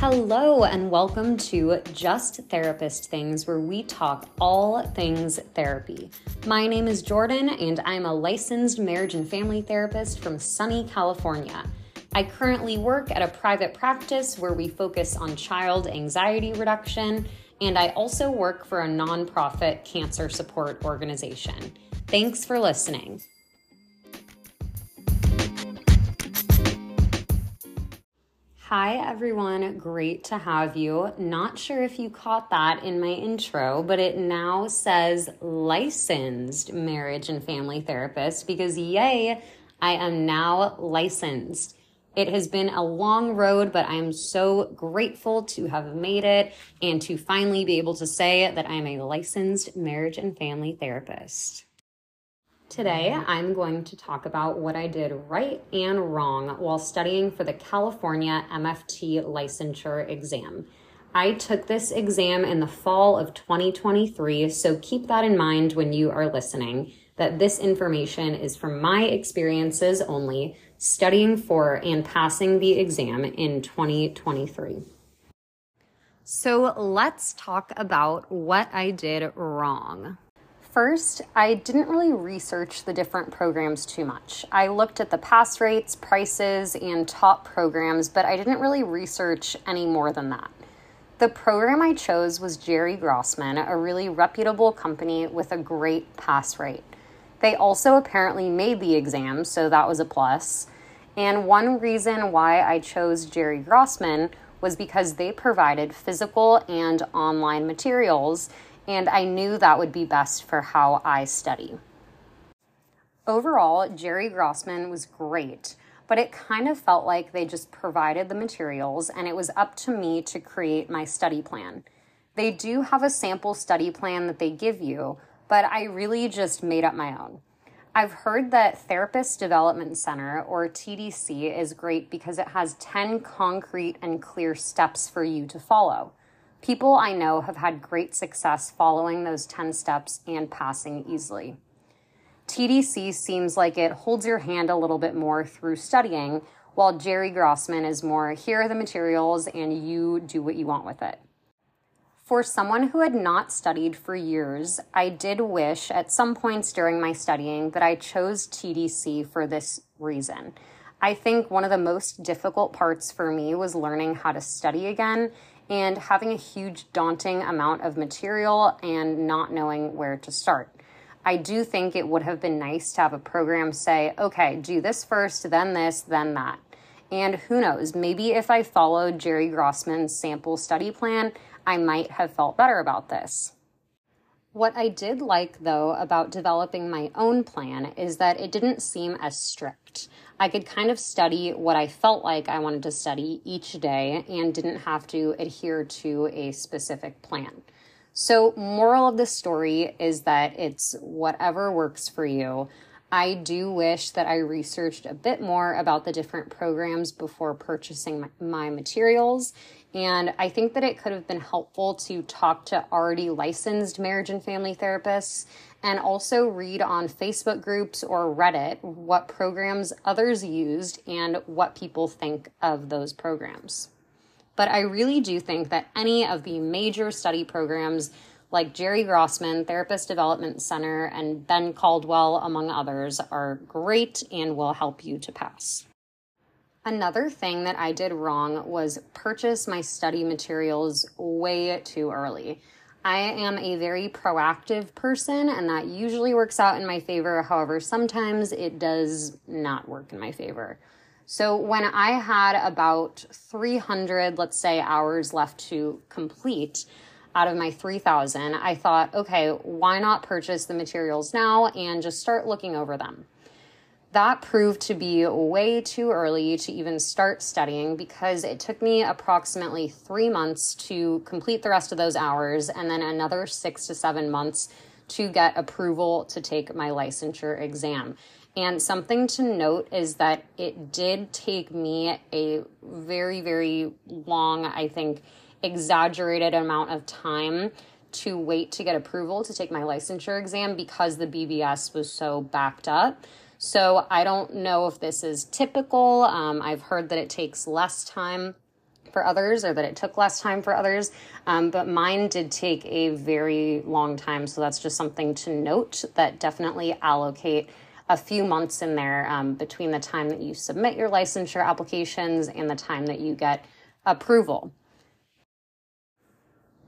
Hello, and welcome to Just Therapist Things, where we talk all things therapy. My name is Jordan, and I'm a licensed marriage and family therapist from sunny California. I currently work at a private practice where we focus on child anxiety reduction, and I also work for a nonprofit cancer support organization. Thanks for listening. Hi, everyone. Great to have you. Not sure if you caught that in my intro, but it now says licensed marriage and family therapist because, yay, I am now licensed. It has been a long road, but I'm so grateful to have made it and to finally be able to say that I'm a licensed marriage and family therapist. Today, I'm going to talk about what I did right and wrong while studying for the California MFT licensure exam. I took this exam in the fall of 2023, so keep that in mind when you are listening that this information is from my experiences only, studying for and passing the exam in 2023. So let's talk about what I did wrong. First, I didn't really research the different programs too much. I looked at the pass rates, prices, and top programs, but I didn't really research any more than that. The program I chose was Gerry Grossman, a really reputable company with a great pass rate. They also apparently made the exam, so that was a plus. And one reason why I chose Gerry Grossman was because they provided physical and online materials and I knew that would be best for how I study. Overall, Gerry Grossman was great, but it kind of felt like they just provided the materials and it was up to me to create my study plan. They do have a sample study plan that they give you, but I really just made up my own. I've heard that Therapist Development Center, or TDC, is great because it has 10 concrete and clear steps for you to follow. People I know have had great success following those 10 steps and passing easily. TDC seems like it holds your hand a little bit more through studying, while Gerry Grossman is more here are the materials and you do what you want with it. For someone who had not studied for years, I did wish at some points during my studying that I chose TDC for this reason. I think one of the most difficult parts for me was learning how to study again and having a huge, daunting amount of material and not knowing where to start. I do think it would have been nice to have a program say, okay, do this first, then this, then that. And who knows, maybe if I followed Gerry Grossman's sample study plan, I might have felt better about this. What I did like, though, about developing my own plan is that it didn't seem as strict. I could kind of study what I felt like I wanted to study each day and didn't have to adhere to a specific plan. So, moral of the story is that it's whatever works for you. I do wish that I researched a bit more about the different programs before purchasing my, materials. And I think that it could have been helpful to talk to already licensed marriage and family therapists and also read on Facebook groups or Reddit what programs others used and what people think of those programs. But I really do think that any of the major study programs like Gerry Grossman, Therapist Development Center, and Ben Caldwell, among others, are great and will help you to pass. Another thing that I did wrong was purchase my study materials way too early. I am a very proactive person, and that usually works out in my favor. However, sometimes it does not work in my favor. So, when I had about 300, let's say, hours left to complete out of my 3,000, I thought, okay, why not purchase the materials now and just start looking over them? That proved to be way too early to even start studying because it took me approximately three months to complete the rest of those hours and then another six to seven months to get approval to take my licensure exam. And something to note is that it did take me a very, very long, I think, exaggerated amount of time to wait to get approval to take my licensure exam because the BBS was so backed up. So I don't know if this is typical. Um, I've heard that it takes less time for others or that it took less time for others. Um, but mine did take a very long time. So that's just something to note that definitely allocate a few months in there um, between the time that you submit your licensure applications and the time that you get approval.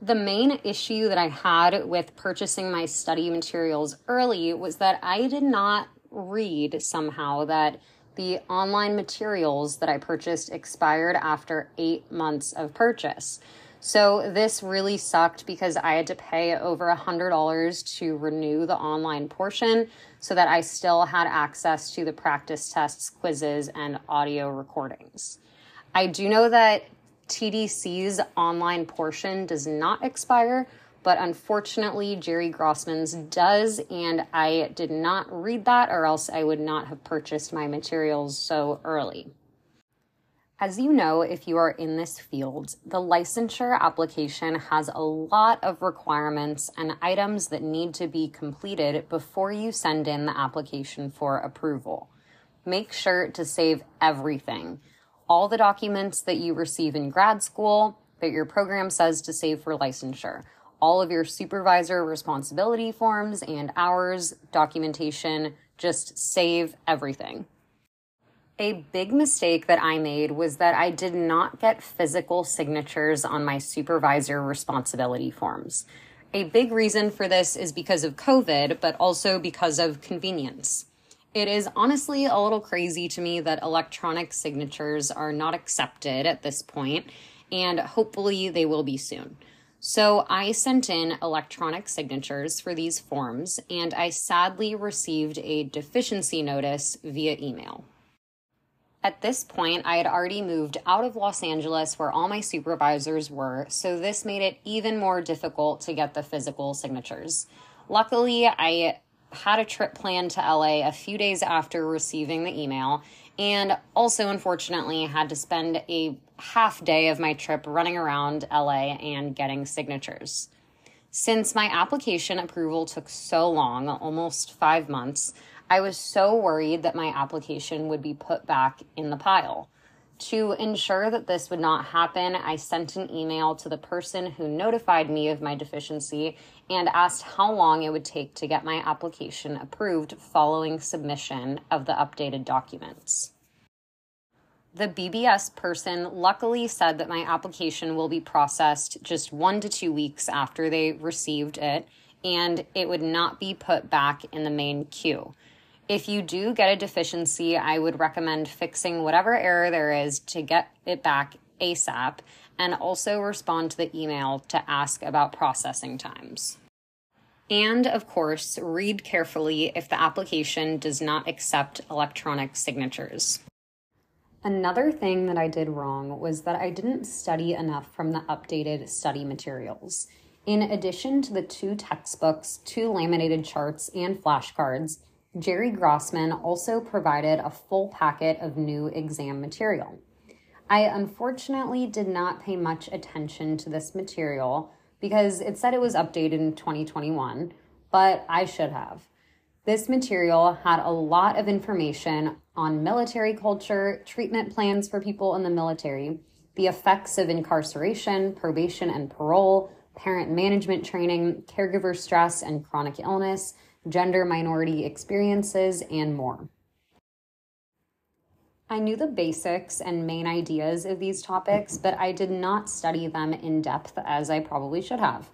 The main issue that I had with purchasing my study materials early was that I did not read somehow that the online materials that I purchased expired after eight months of purchase. So this really sucked because I had to pay over a $100 to renew the online portion so that I still had access to the practice tests, quizzes, and audio recordings. I do know that TDC's online portion does not expire, but unfortunately, Gerry Grossman's does, and I did not read that, or else I would not have purchased my materials so early. As you know, if you are in this field, the licensure application has a lot of requirements and items that need to be completed before you send in the application for approval. Make sure to save everything all the documents that you receive in grad school that your program says to save for licensure all of your supervisor responsibility forms and hours, documentation, just save everything. A big mistake that I made was that I did not get physical signatures on my supervisor responsibility forms. A big reason for this is because of COVID, but also because of convenience. It is honestly a little crazy to me that electronic signatures are not accepted at this point, and hopefully they will be soon. So I sent in electronic signatures for these forms, and I sadly received a deficiency notice via email. At this point, I had already moved out of Los Angeles where all my supervisors were, so this made it even more difficult to get the physical signatures. Luckily, I had a trip planned to LA a few days after receiving the email, and also unfortunately had to spend a half day of my trip running around LA and getting signatures. Since my application approval took so long, almost five months, I was so worried that my application would be put back in the pile. To ensure that this would not happen, I sent an email to the person who notified me of my deficiency and asked how long it would take to get my application approved following submission of the updated documents. The BBS person luckily said that my application will be processed just one to two weeks after they received it, and it would not be put back in the main queue. If you do get a deficiency, I would recommend fixing whatever error there is to get it back ASAP and also respond to the email to ask about processing times. And of course, read carefully if the application does not accept electronic signatures. Another thing that I did wrong was that I didn't study enough from the updated study materials. In addition to the two textbooks, two laminated charts, and flashcards, Gerry Grossman also provided a full packet of new exam material. I unfortunately did not pay much attention to this material because it said it was updated in 2021, but I should have. This material had a lot of information on military culture, treatment plans for people in the military, the effects of incarceration, probation and parole, parent management training, caregiver stress and chronic illness, gender minority experiences, and more. I knew the basics and main ideas of these topics, but I did not study them in depth as I probably should have.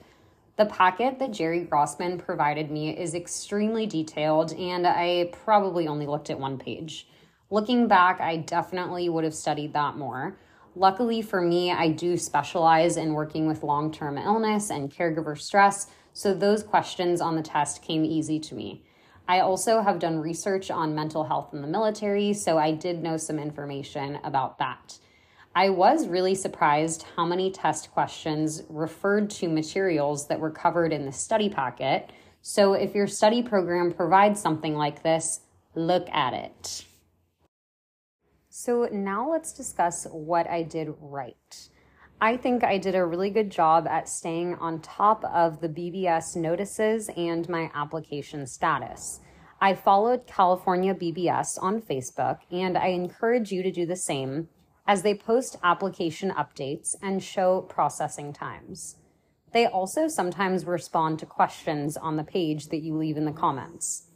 The packet that Gerry Grossman provided me is extremely detailed, and I probably only looked at one page. Looking back, I definitely would have studied that more. Luckily for me, I do specialize in working with long term illness and caregiver stress, so those questions on the test came easy to me. I also have done research on mental health in the military, so I did know some information about that. I was really surprised how many test questions referred to materials that were covered in the study packet. So if your study program provides something like this, look at it. So now let's discuss what I did right. I think I did a really good job at staying on top of the BBS notices and my application status. I followed California BBS on Facebook, and I encourage you to do the same as they post application updates and show processing times. They also sometimes respond to questions on the page that you leave in the comments.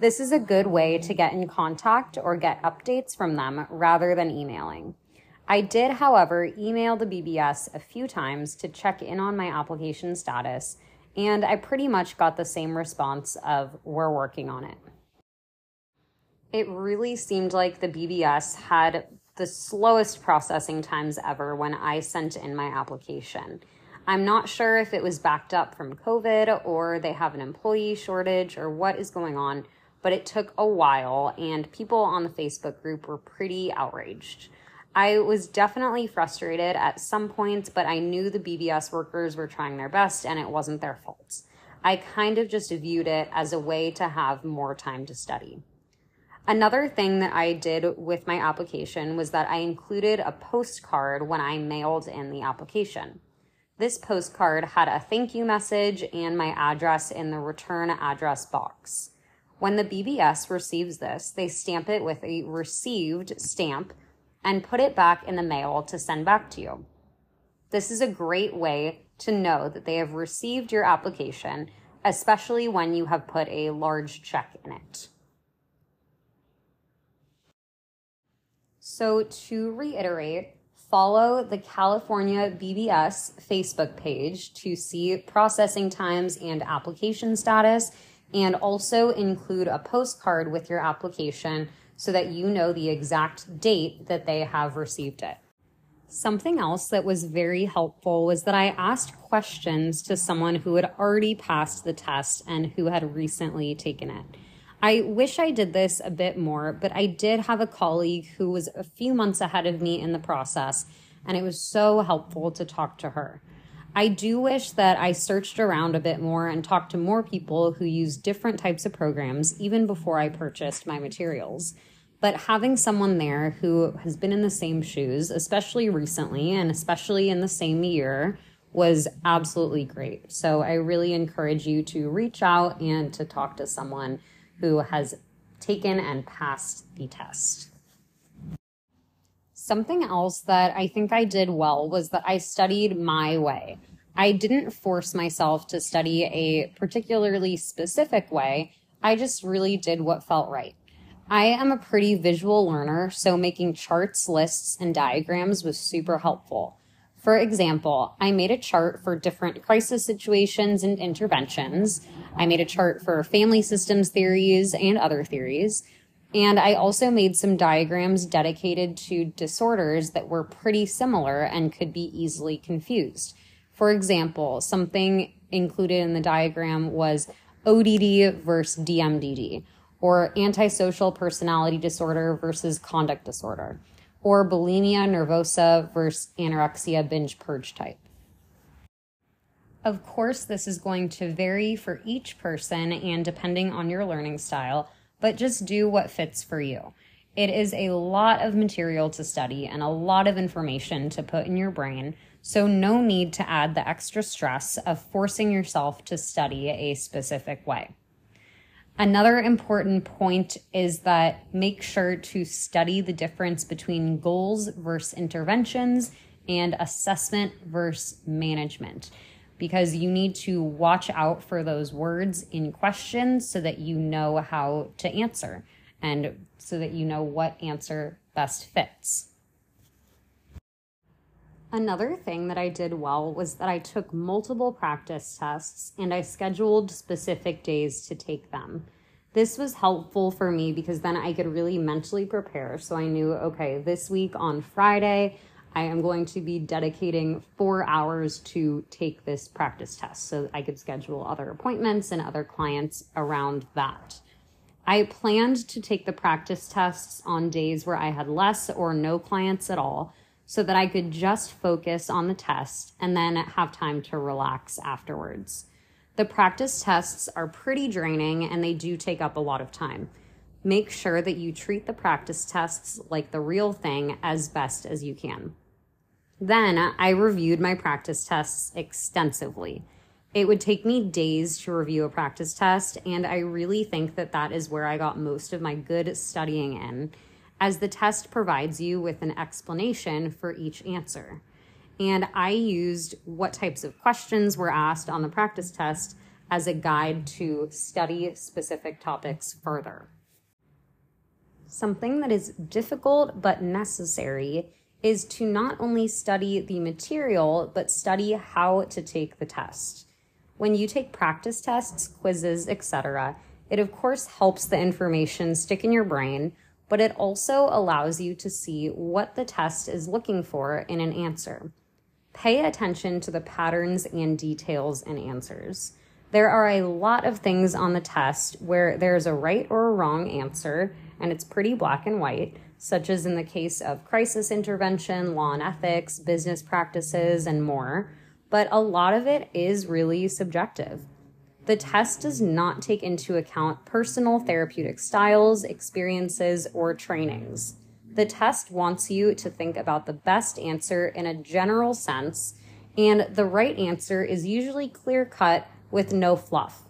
This is a good way to get in contact or get updates from them rather than emailing. I did, however, email the BBS a few times to check in on my application status, and I pretty much got the same response of, we're working on it. It really seemed like the BBS had the slowest processing times ever when I sent in my application. I'm not sure if it was backed up from COVID or they have an employee shortage or what is going on, but it took a while and people on the Facebook group were pretty outraged. I was definitely frustrated at some points, but I knew the BBS workers were trying their best and it wasn't their fault. I kind of just viewed it as a way to have more time to study. Another thing that I did with my application was that I included a postcard when I mailed in the application. This postcard had a thank you message and my address in the return address box. When the BBS receives this, they stamp it with a received stamp and put it back in the mail to send back to you. This is a great way to know that they have received your application, especially when you have put a large check in it. So, to reiterate, follow the California BBS Facebook page to see processing times and application status, and also include a postcard with your application so that you know the exact date that they have received it. Something else that was very helpful was that I asked questions to someone who had already passed the test and who had recently taken it. I wish I did this a bit more, but I did have a colleague who was a few months ahead of me in the process, and it was so helpful to talk to her. I do wish that I searched around a bit more and talked to more people who use different types of programs even before I purchased my materials. But having someone there who has been in the same shoes, especially recently and especially in the same year, was absolutely great. So I really encourage you to reach out and to talk to someone who has taken and passed the test. Something else that I think I did well was that I studied my way. I didn't force myself to study a particularly specific way. I just really did what felt right. I am a pretty visual learner, so making charts, lists, and diagrams was super helpful. For example, I made a chart for different crisis situations and interventions. I made a chart for family systems theories and other theories. And I also made some diagrams dedicated to disorders that were pretty similar and could be easily confused. For example, something included in the diagram was ODD versus DMDD, or antisocial personality disorder versus conduct disorder, or bulimia nervosa versus anorexia binge purge type. Of course, this is going to vary for each person and depending on your learning style, but just do what fits for you. It is a lot of material to study and a lot of information to put in your brain, so no need to add the extra stress of forcing yourself to study a specific way. Another important point is that make sure to study the difference between goals versus interventions and assessment versus management because you need to watch out for those words in questions so that you know how to answer and so that you know what answer best fits. Another thing that I did well was that I took multiple practice tests and I scheduled specific days to take them. This was helpful for me because then I could really mentally prepare. So I knew, okay, this week on Friday, I am going to be dedicating four hours to take this practice test so I could schedule other appointments and other clients around that. I planned to take the practice tests on days where I had less or no clients at all so that I could just focus on the test and then have time to relax afterwards. The practice tests are pretty draining and they do take up a lot of time. Make sure that you treat the practice tests like the real thing as best as you can. Then I reviewed my practice tests extensively. It would take me days to review a practice test, and I really think that that is where I got most of my good studying in as the test provides you with an explanation for each answer. And I used what types of questions were asked on the practice test as a guide to study specific topics further. Something that is difficult but necessary is to not only study the material, but study how to take the test. When you take practice tests, quizzes, etc., it of course helps the information stick in your brain, but it also allows you to see what the test is looking for in an answer. Pay attention to the patterns and details in answers. There are a lot of things on the test where there's a right or a wrong answer, and it's pretty black and white, such as in the case of crisis intervention, law and ethics, business practices, and more. But a lot of it is really subjective. The test does not take into account personal therapeutic styles, experiences, or trainings. The test wants you to think about the best answer in a general sense, and the right answer is usually clear cut with no fluff.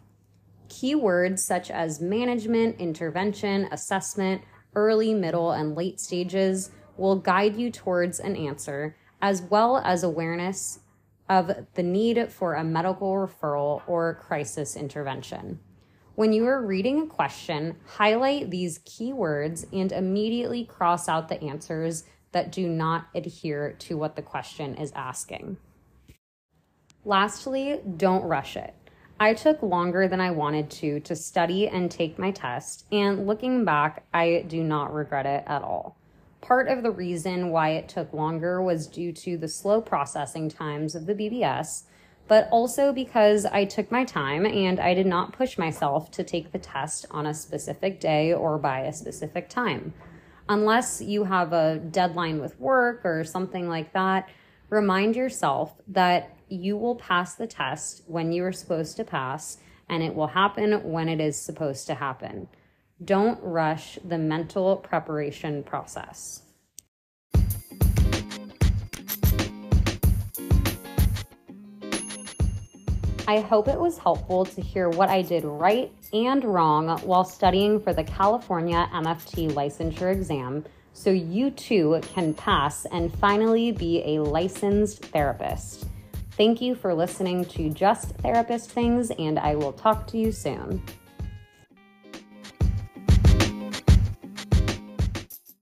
Keywords such as management, intervention, assessment, early, middle, and late stages will guide you towards an answer, as well as awareness of the need for a medical referral or crisis intervention. When you are reading a question, highlight these keywords and immediately cross out the answers that do not adhere to what the question is asking. Lastly, don't rush it. I took longer than I wanted to to study and take my test, and looking back, I do not regret it at all. Part of the reason why it took longer was due to the slow processing times of the BBS, but also because I took my time and I did not push myself to take the test on a specific day or by a specific time. Unless you have a deadline with work or something like that, remind yourself that you will pass the test when you are supposed to pass, and it will happen when it is supposed to happen. Don't rush the mental preparation process. I hope it was helpful to hear what I did right and wrong while studying for the California MFT licensure exam so you too can pass and finally be a licensed therapist. Thank you for listening to Just Therapist Things, and I will talk to you soon.